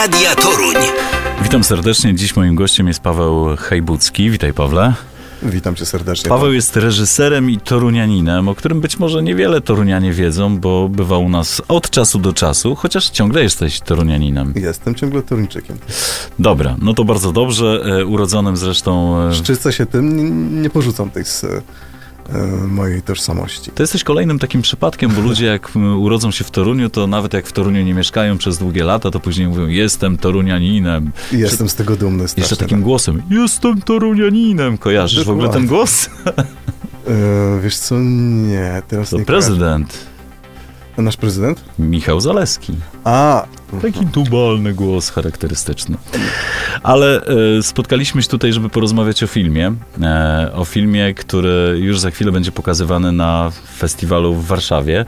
Radia Toruń. Witam serdecznie. Dziś moim gościem jest Paweł Hejbucki. Witaj, Pawle. Witam cię serdecznie. Paweł jest reżyserem i torunianinem, o którym być może niewiele torunianie wiedzą, bo bywa u nas od czasu do czasu, chociaż ciągle jesteś torunianinem. Jestem ciągle Toruńczykiem. Dobra, no to bardzo dobrze. E, urodzonym zresztą... e, Szczycę się tym, nie, porzucam tej z e, mojej tożsamości. To jesteś kolejnym takim przypadkiem, bo ludzie jak urodzą się w Toruniu, to nawet jak w Toruniu nie mieszkają przez długie lata, to później mówią, jestem torunianinem. I jestem z tego dumny Jeszcze strasznie. takim głosem, jestem torunianinem. Kojarzysz w ogóle ten Dokładnie. głos? E, wiesz co, nie, teraz To nie prezydent kojarzę. Nasz prezydent? Michał Zaleski. A, Taki tubalny głos charakterystyczny. Ale e, spotkaliśmy się tutaj, żeby porozmawiać o filmie. E, o filmie, który już za chwilę będzie pokazywany na festiwalu w Warszawie.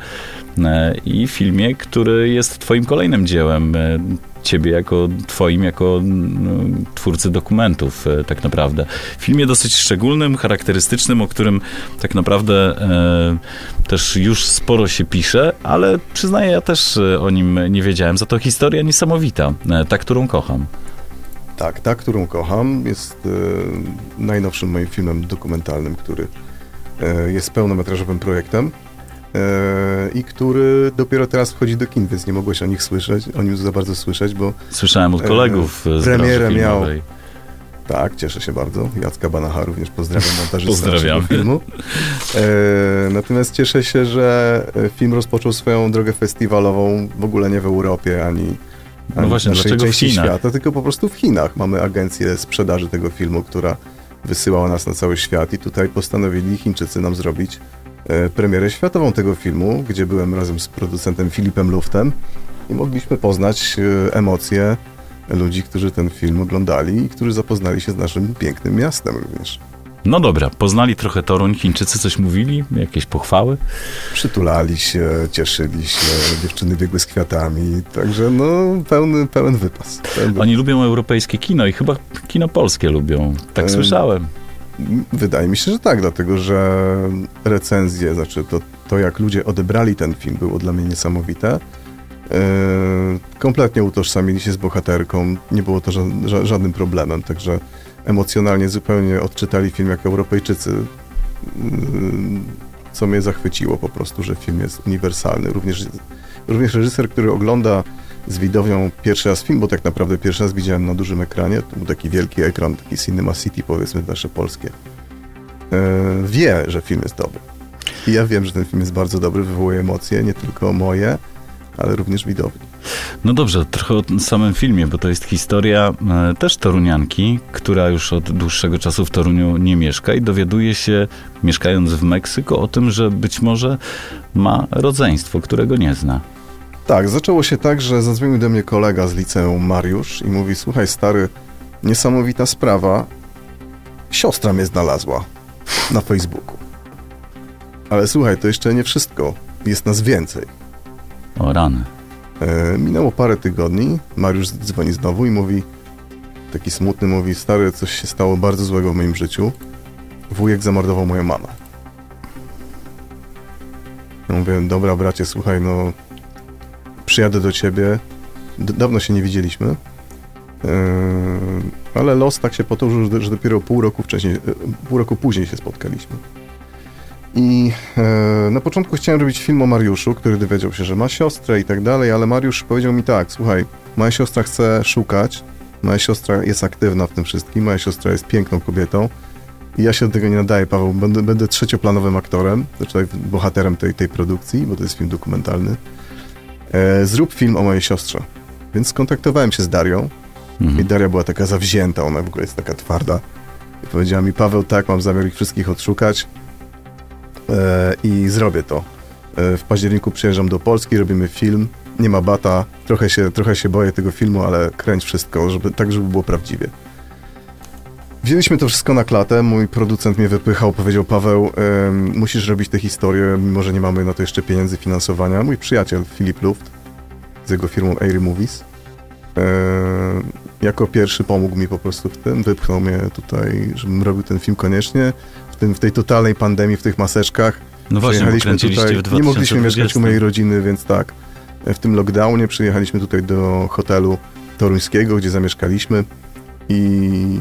E, I filmie, który jest twoim kolejnym dziełem. Ciebie jako twoim, jako no, twórcy dokumentów e, tak naprawdę. Filmie dosyć szczególnym, charakterystycznym, o którym tak naprawdę e, też już sporo się pisze, ale przyznaję, ja też e, o nim nie wiedziałem. Za to historia niesamowita, e, ta, którą kocham. tak, ta, którą kocham, jest e, najnowszym moim filmem dokumentalnym, który jest pełnometrażowym projektem i który dopiero teraz wchodzi do kin, więc nie mogłeś o nich słyszeć, o nim za bardzo słyszeć, bo Słyszałem od E, kolegów e, z premierę miał. Tak, cieszę się bardzo. Jacka Banacha również pozdrawiam montażystę Pozdrawiamy. naszego filmu. E, natomiast cieszę się, że e, film rozpoczął swoją drogę festiwalową w ogóle nie w Europie, ani, ani No właśnie, w naszej części Chinach? świata, tylko po prostu w Chinach. Mamy agencję sprzedaży tego filmu, która wysyłała nas na cały świat i tutaj postanowili Chińczycy nam zrobić e, premierę światową tego filmu, gdzie byłem razem z producentem Filipem Luftem i mogliśmy poznać e, emocje ludzi, którzy ten film oglądali i którzy zapoznali się z naszym pięknym miastem również. No dobra, poznali trochę Toruń, Chińczycy coś mówili, jakieś pochwały. Przytulali się, cieszyli się, dziewczyny biegły z kwiatami, także no pełny, pełen wypas. Pełen Oni lubią europejskie kino i chyba kino polskie lubią. Tak Em, słyszałem. Wydaje mi się, że tak, dlatego że recenzje, znaczy to, to jak ludzie odebrali ten film było dla mnie niesamowite. Yy, kompletnie utożsamili się z bohaterką, nie było to ża- ża- żadnym problemem, także emocjonalnie zupełnie odczytali film jak Europejczycy, yy, co mnie zachwyciło po prostu, że film jest uniwersalny. Również, również reżyser, który ogląda z widownią pierwszy raz film, bo tak naprawdę pierwszy raz widziałem na dużym ekranie, to był taki wielki ekran, taki Cinema City powiedzmy nasze polskie, yy, wie, że film jest dobry. I ja wiem, że ten film jest bardzo dobry, wywołuje emocje, nie tylko moje, ale również widowni. No dobrze, trochę o samym filmie, bo to jest historia e, też torunianki, która już od dłuższego czasu w Toruniu nie mieszka i dowiaduje się, mieszkając w Meksyku, o tym, że być może ma rodzeństwo, którego nie zna. Tak, zaczęło się tak, że zadzwonił do mnie kolega z liceum Mariusz i mówi, słuchaj stary, niesamowita sprawa, siostra mnie znalazła na Facebooku. Ale słuchaj, to jeszcze nie wszystko, jest nas więcej. O rany. E, minęło parę tygodni, Mariusz dzwoni znowu i mówi, taki smutny, mówi, stary, coś się stało bardzo złego w moim życiu, wujek zamordował moją mamę. Ja mówię, dobra bracie, słuchaj, no przyjadę do ciebie, dawno się nie widzieliśmy, e, ale los tak się potoczył, że, dopiero pół roku wcześniej, e, pół roku później się spotkaliśmy. I e, na początku chciałem robić film o Mariuszu, który dowiedział się, że ma siostrę i tak dalej, ale Mariusz powiedział mi tak, słuchaj, moja siostra chce szukać, moja siostra jest aktywna w tym wszystkim, moja siostra jest piękną kobietą i ja się do tego nie nadaję, Paweł, będę, będę trzecioplanowym aktorem, znaczy bohaterem tej, tej produkcji, bo to jest film dokumentalny. E, zrób film o mojej siostrze. Więc skontaktowałem się z Darią i Mhm. Daria była taka zawzięta, ona w ogóle jest taka twarda. I powiedziała mi, Paweł, tak, mam zamiar ich wszystkich odszukać e, i zrobię to. E, w październiku przyjeżdżam do Polski, robimy film, nie ma bata, trochę się, trochę się boję tego filmu, ale kręć wszystko, żeby, tak, żeby było prawdziwie. Wzięliśmy to wszystko na klatę, mój producent mnie wypychał, powiedział, Paweł, em, musisz robić tę historię, mimo że nie mamy na to jeszcze pieniędzy, finansowania. Mój przyjaciel Filip Luft z jego firmą Airy Movies e, jako pierwszy pomógł mi po prostu w tym, wypchnął mnie tutaj, żebym robił ten film koniecznie, w, tym, w tej totalnej pandemii, w tych maseczkach. No właśnie, tutaj, w 2020. nie mogliśmy mieszkać u mojej rodziny, więc tak, w tym lockdownie przyjechaliśmy tutaj do hotelu toruńskiego, gdzie zamieszkaliśmy i,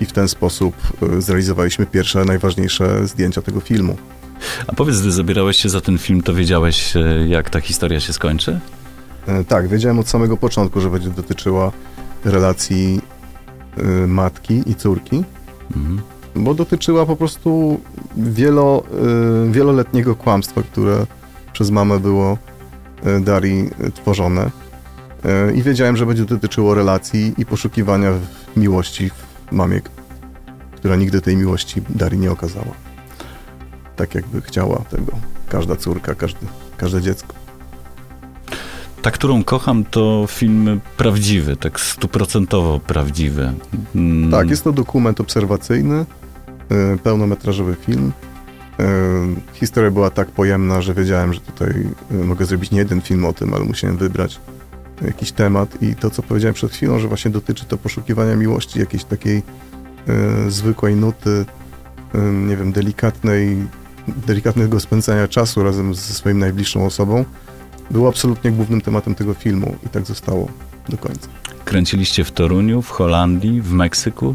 i w ten sposób e, zrealizowaliśmy pierwsze, najważniejsze zdjęcia tego filmu. A powiedz, gdy zabierałeś się za ten film, to wiedziałeś, e, jak ta historia się skończy? E, tak, wiedziałem od samego początku, że będzie dotyczyła relacji matki i córki, mhm. bo dotyczyła po prostu wielo, wieloletniego kłamstwa, które przez mamę było Darii tworzone. I wiedziałem, że będzie dotyczyło relacji i poszukiwania miłości w mamie, która nigdy tej miłości Darii nie okazała. Tak jakby chciała tego każda córka, każdy, każde dziecko. Ta, którą kocham, to film prawdziwy, tak stuprocentowo prawdziwy. Mm. Tak, jest to dokument obserwacyjny, y, pełnometrażowy film. Y, historia była tak pojemna, że wiedziałem, że tutaj y, mogę zrobić nie jeden film o tym, ale musiałem wybrać jakiś temat i to, co powiedziałem przed chwilą, że właśnie dotyczy to poszukiwania miłości, jakiejś takiej zwykłej nuty, nie wiem, delikatnej, delikatnego spędzania czasu razem ze swoim najbliższą osobą, był absolutnie głównym tematem tego filmu i tak zostało do końca. Kręciliście w Toruniu, w Holandii, w Meksyku?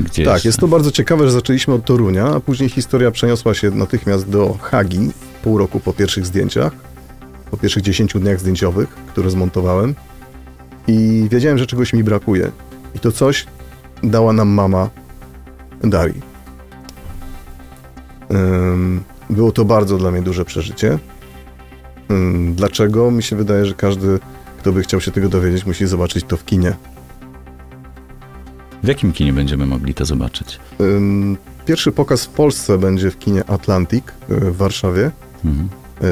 Gdzieś... Tak, jest to bardzo ciekawe, że zaczęliśmy od Torunia, a później historia przeniosła się natychmiast do Hagi, pół roku po pierwszych zdjęciach, po pierwszych 10 dniach zdjęciowych, które zmontowałem i wiedziałem, że czegoś mi brakuje. I to coś dała nam mama Darii. Było to bardzo dla mnie duże przeżycie. Dlaczego? Mi się wydaje, że każdy, kto by chciał się tego dowiedzieć, musi zobaczyć to w kinie. W jakim kinie będziemy mogli to zobaczyć? Pierwszy pokaz w Polsce będzie w kinie Atlantic e, w Warszawie mhm.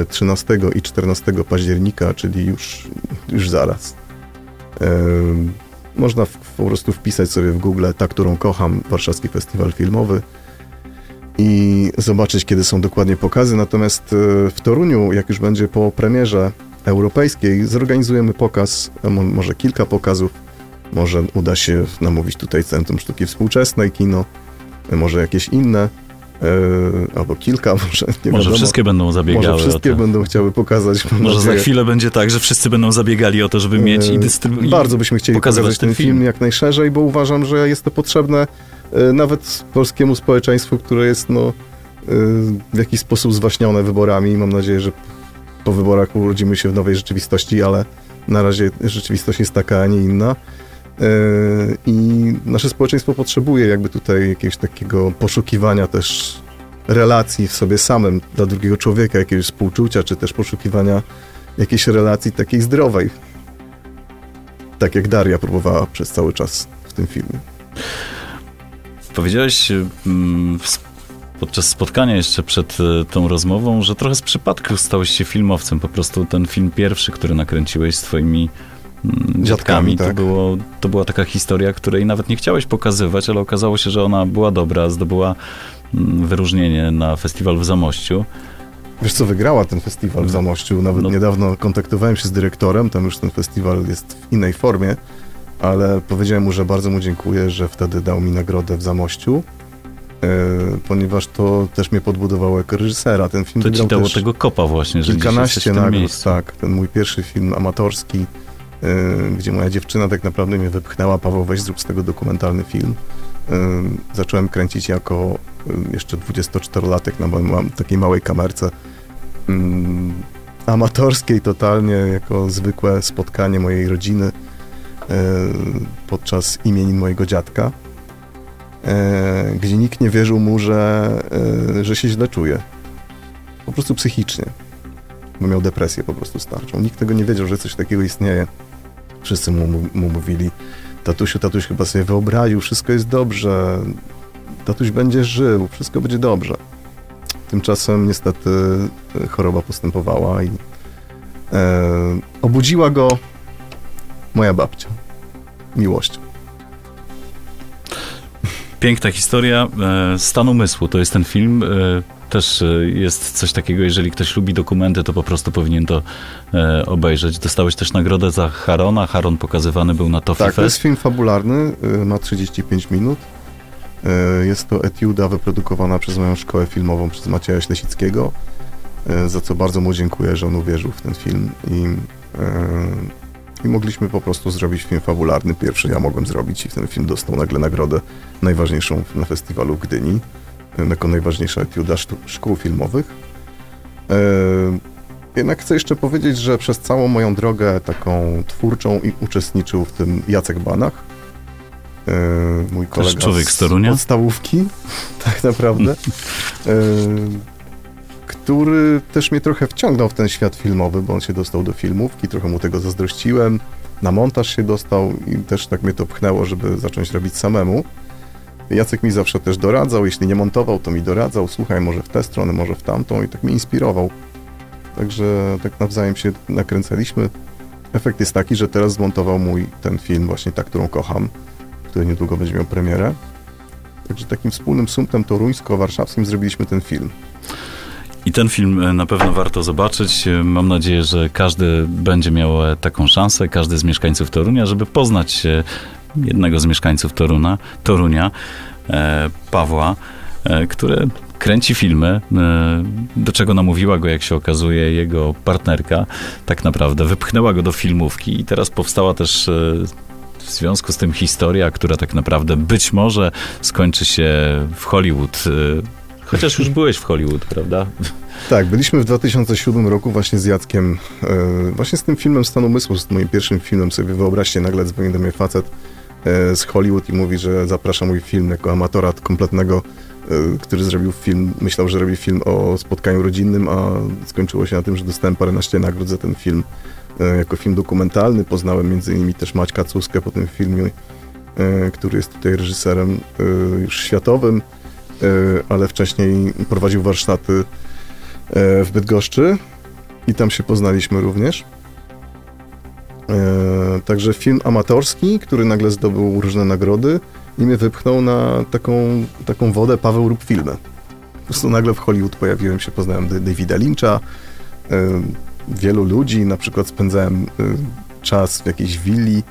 13 e, i 14 października, czyli już, już zaraz. Można w, po prostu wpisać sobie w Google ta, którą kocham, Warszawski Festiwal Filmowy i zobaczyć, kiedy są dokładnie pokazy. Natomiast e, w Toruniu, jak już będzie po premierze europejskiej, zorganizujemy pokaz, może kilka pokazów. Może uda się namówić tutaj Centrum Sztuki Współczesnej, kino, może jakieś inne. Yy, albo kilka, może nie Może wiadomo. wszystkie będą zabiegały. Może wszystkie będą chciały pokazać. Może za chwilę będzie tak, że wszyscy będą zabiegali o to, żeby mieć i dystrybuować. Bardzo byśmy chcieli pokazać ten film. film jak najszerzej, bo uważam, że jest to potrzebne E, nawet polskiemu społeczeństwu, które jest no, e, w jakiś sposób zwaśnione wyborami. Mam nadzieję, że po wyborach urodzimy się w nowej rzeczywistości, ale na razie rzeczywistość jest taka, a nie inna. E, I nasze społeczeństwo potrzebuje jakby tutaj jakiegoś takiego poszukiwania też relacji w sobie samym dla drugiego człowieka, jakiegoś współczucia, czy też poszukiwania jakiejś relacji takiej zdrowej. Tak jak Daria próbowała przez cały czas w tym filmie. Powiedziałeś mm, podczas spotkania jeszcze przed e, tą rozmową, że trochę z przypadku stałeś się filmowcem. Po prostu ten film pierwszy, który nakręciłeś z mm, dziadkami, tak. to, było, to była taka historia, której nawet nie chciałeś pokazywać, ale okazało się, że ona była dobra, zdobyła mm, wyróżnienie na festiwal w Zamościu. Wiesz co, wygrała ten festiwal w Zamościu. Nawet no. niedawno kontaktowałem się z dyrektorem, tam już ten festiwal jest w innej formie ale powiedziałem mu, że bardzo mu dziękuję, że wtedy dał mi nagrodę w Zamościu, e, ponieważ to też mnie podbudowało jako reżysera. Ten film to ci dało tego kopa właśnie, że kilkanaście nagród, tak. Ten mój pierwszy film amatorski, gdzie moja dziewczyna tak naprawdę mnie wypchnęła, Paweł weź zrób z tego dokumentalny film. Zacząłem kręcić jako jeszcze 24-latek na takiej małej kamerce amatorskiej totalnie, jako zwykłe spotkanie mojej rodziny podczas imienin mojego dziadka, gdzie nikt nie wierzył mu, że, że się źle czuje. Po prostu psychicznie. Bo miał depresję po prostu starczą. Nikt tego nie wiedział, że coś takiego istnieje. Wszyscy mu, mu mówili, tatusiu, tatuś chyba sobie wyobraził, wszystko jest dobrze, tatuś będzie żył, wszystko będzie dobrze. Tymczasem niestety choroba postępowała i e, obudziła go moja babcia. Miłość. Piękna historia. E, Stan umysłu to jest ten film. E, też e, jest coś takiego, jeżeli ktoś lubi dokumenty, to po prostu powinien to obejrzeć. Dostałeś też nagrodę za Harona. Haron pokazywany był na Toffee Tak, to jest film fabularny, ma 35 minut. Jest to etiuda wyprodukowana przez moją szkołę filmową, przez Macieja Ślesickiego, za co bardzo mu dziękuję, że on uwierzył w ten film i i mogliśmy po prostu zrobić film fabularny. Pierwszy ja mogłem zrobić i ten film dostał nagle nagrodę najważniejszą na festiwalu w Gdyni, jako najważniejsza etiuda szkół filmowych. Jednak chcę jeszcze powiedzieć, że przez całą moją drogę taką twórczą i uczestniczył w tym Jacek Banach, mój kolega Też człowiek z z podstawówki, tak naprawdę który też mnie trochę wciągnął w ten świat filmowy, bo on się dostał do filmówki, trochę mu tego zazdrościłem. Na montaż się dostał i też tak mnie to pchnęło, żeby zacząć robić samemu. Jacek mi zawsze też doradzał, jeśli nie montował, to mi doradzał, słuchaj, może w tę stronę, może w tamtą i tak mnie inspirował. Także tak nawzajem się nakręcaliśmy. Efekt jest taki, że teraz zmontował mój ten film, właśnie ta, którą kocham, który niedługo będzie miał premierę. Także takim wspólnym sumptem toruńsko-warszawskim zrobiliśmy ten film. I ten film e, na pewno warto zobaczyć. E, mam nadzieję, że każdy będzie miał e, taką szansę, każdy z mieszkańców Torunia, żeby poznać jednego z mieszkańców Toruna, Torunia, Pawła, który kręci filmy, do czego namówiła go, jak się okazuje, jego partnerka. Tak naprawdę wypchnęła go do filmówki i teraz powstała też w związku z tym historia, która tak naprawdę być może skończy się w Hollywood Chociaż już byłeś w Hollywood, prawda? Tak, byliśmy w 2007 roku właśnie z Jackiem, e, właśnie z tym filmem Stan Umysłu, z moim pierwszym filmem. Sobie wyobraźcie, nagle dzwoni do mnie facet e, z Hollywood i mówi, że zaprasza mój film jako amatora kompletnego, e, który zrobił film, myślał, że robi film o spotkaniu rodzinnym, a skończyło się na tym, że dostałem paręnaście nagród za ten film jako film dokumentalny. Poznałem między innymi też Maćka Cuskę po tym filmie, który jest tutaj reżyserem już światowym. E, ale wcześniej prowadził warsztaty e, w Bydgoszczy i tam się poznaliśmy również. E, także film amatorski, który nagle zdobył różne nagrody i mnie wypchnął na taką, taką wodę Paweł rób filmy. Po prostu nagle w Hollywood pojawiłem się, poznałem Davida Lyncha, wielu ludzi, na przykład spędzałem czas w jakiejś willi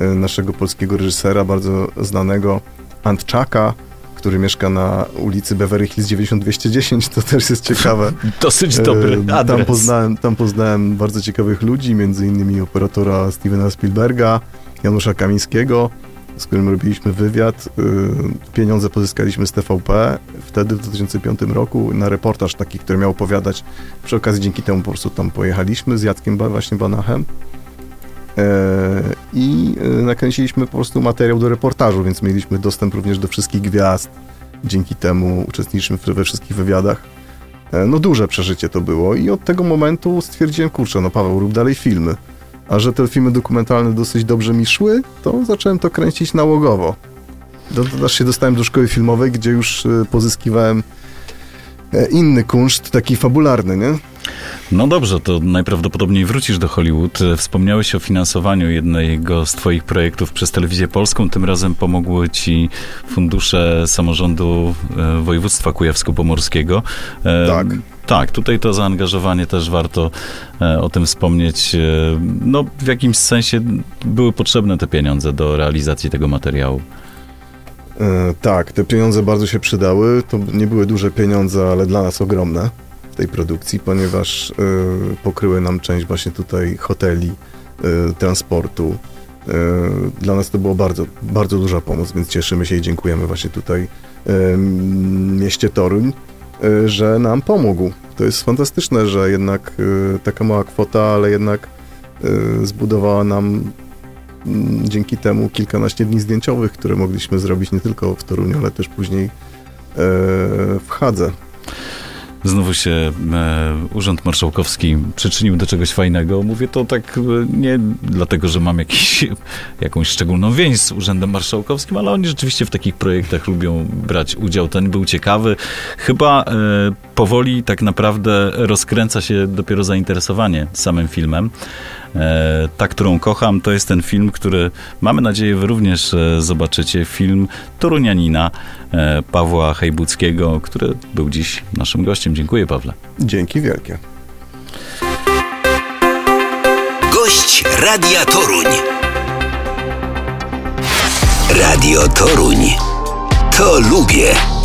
naszego polskiego reżysera, bardzo znanego, Antczaka, który mieszka na ulicy Beverly Hills 9210, to też jest ciekawe. Dosyć dobry adres. Tam poznałem, tam poznałem bardzo ciekawych ludzi, między innymi operatora Stevena Spielberga, Janusza Kamińskiego, z którym robiliśmy wywiad. Y, pieniądze pozyskaliśmy z TVP wtedy w 2005 roku na reportaż taki, który miał opowiadać. Przy okazji dzięki temu po prostu tam pojechaliśmy z Jackiem właśnie Banachem. E, i e, nakręciliśmy po prostu materiał do reportażu, więc mieliśmy dostęp również do wszystkich gwiazd. Dzięki temu uczestniczyliśmy we wszystkich wywiadach. E, no duże przeżycie to było i od tego momentu stwierdziłem, kurczę, no Paweł, rób dalej filmy. A że te filmy dokumentalne dosyć dobrze mi szły, to zacząłem to kręcić nałogowo. Aż się dostałem do szkoły filmowej, gdzie już pozyskiwałem inny kunszt, taki fabularny, nie? No dobrze, to najprawdopodobniej wrócisz do Hollywood. Wspomniałeś o finansowaniu jednego z Twoich projektów przez Telewizję Polską. Tym razem pomogły Ci fundusze samorządu e, województwa kujawsko-pomorskiego. E, tak. Tak, tutaj to zaangażowanie też warto e, o tym wspomnieć. No, w jakimś sensie były potrzebne te pieniądze do realizacji tego materiału. Tak, te pieniądze bardzo się przydały. To nie były duże pieniądze, ale dla nas ogromne tej produkcji, ponieważ y, pokryły nam część właśnie tutaj hoteli, y, transportu. Y, dla nas to było bardzo, bardzo duża pomoc, więc cieszymy się i dziękujemy właśnie tutaj mieście Toruń, że nam pomógł. To jest fantastyczne, że jednak taka mała kwota, ale jednak zbudowała nam dzięki temu kilkanaście dni zdjęciowych, które mogliśmy zrobić nie tylko w Toruniu, ale też później w Hadze. Znowu się e, Urząd Marszałkowski przyczynił do czegoś fajnego. Mówię to tak e, nie dlatego, że mam jakiś, jakąś szczególną więź z Urzędem Marszałkowskim, ale oni rzeczywiście w takich projektach lubią brać udział. Ten był ciekawy. Chyba e, powoli tak naprawdę rozkręca się dopiero zainteresowanie samym filmem. E, ta, którą kocham, to jest ten film, który mamy nadzieję wy również e, zobaczycie. Film Torunianina e, Pawła Hejbuckiego, który był dziś naszym gościem. Dziękuję, Pawle. Dzięki wielkie. Gość Radia Toruń. Radio Toruń. To lubię.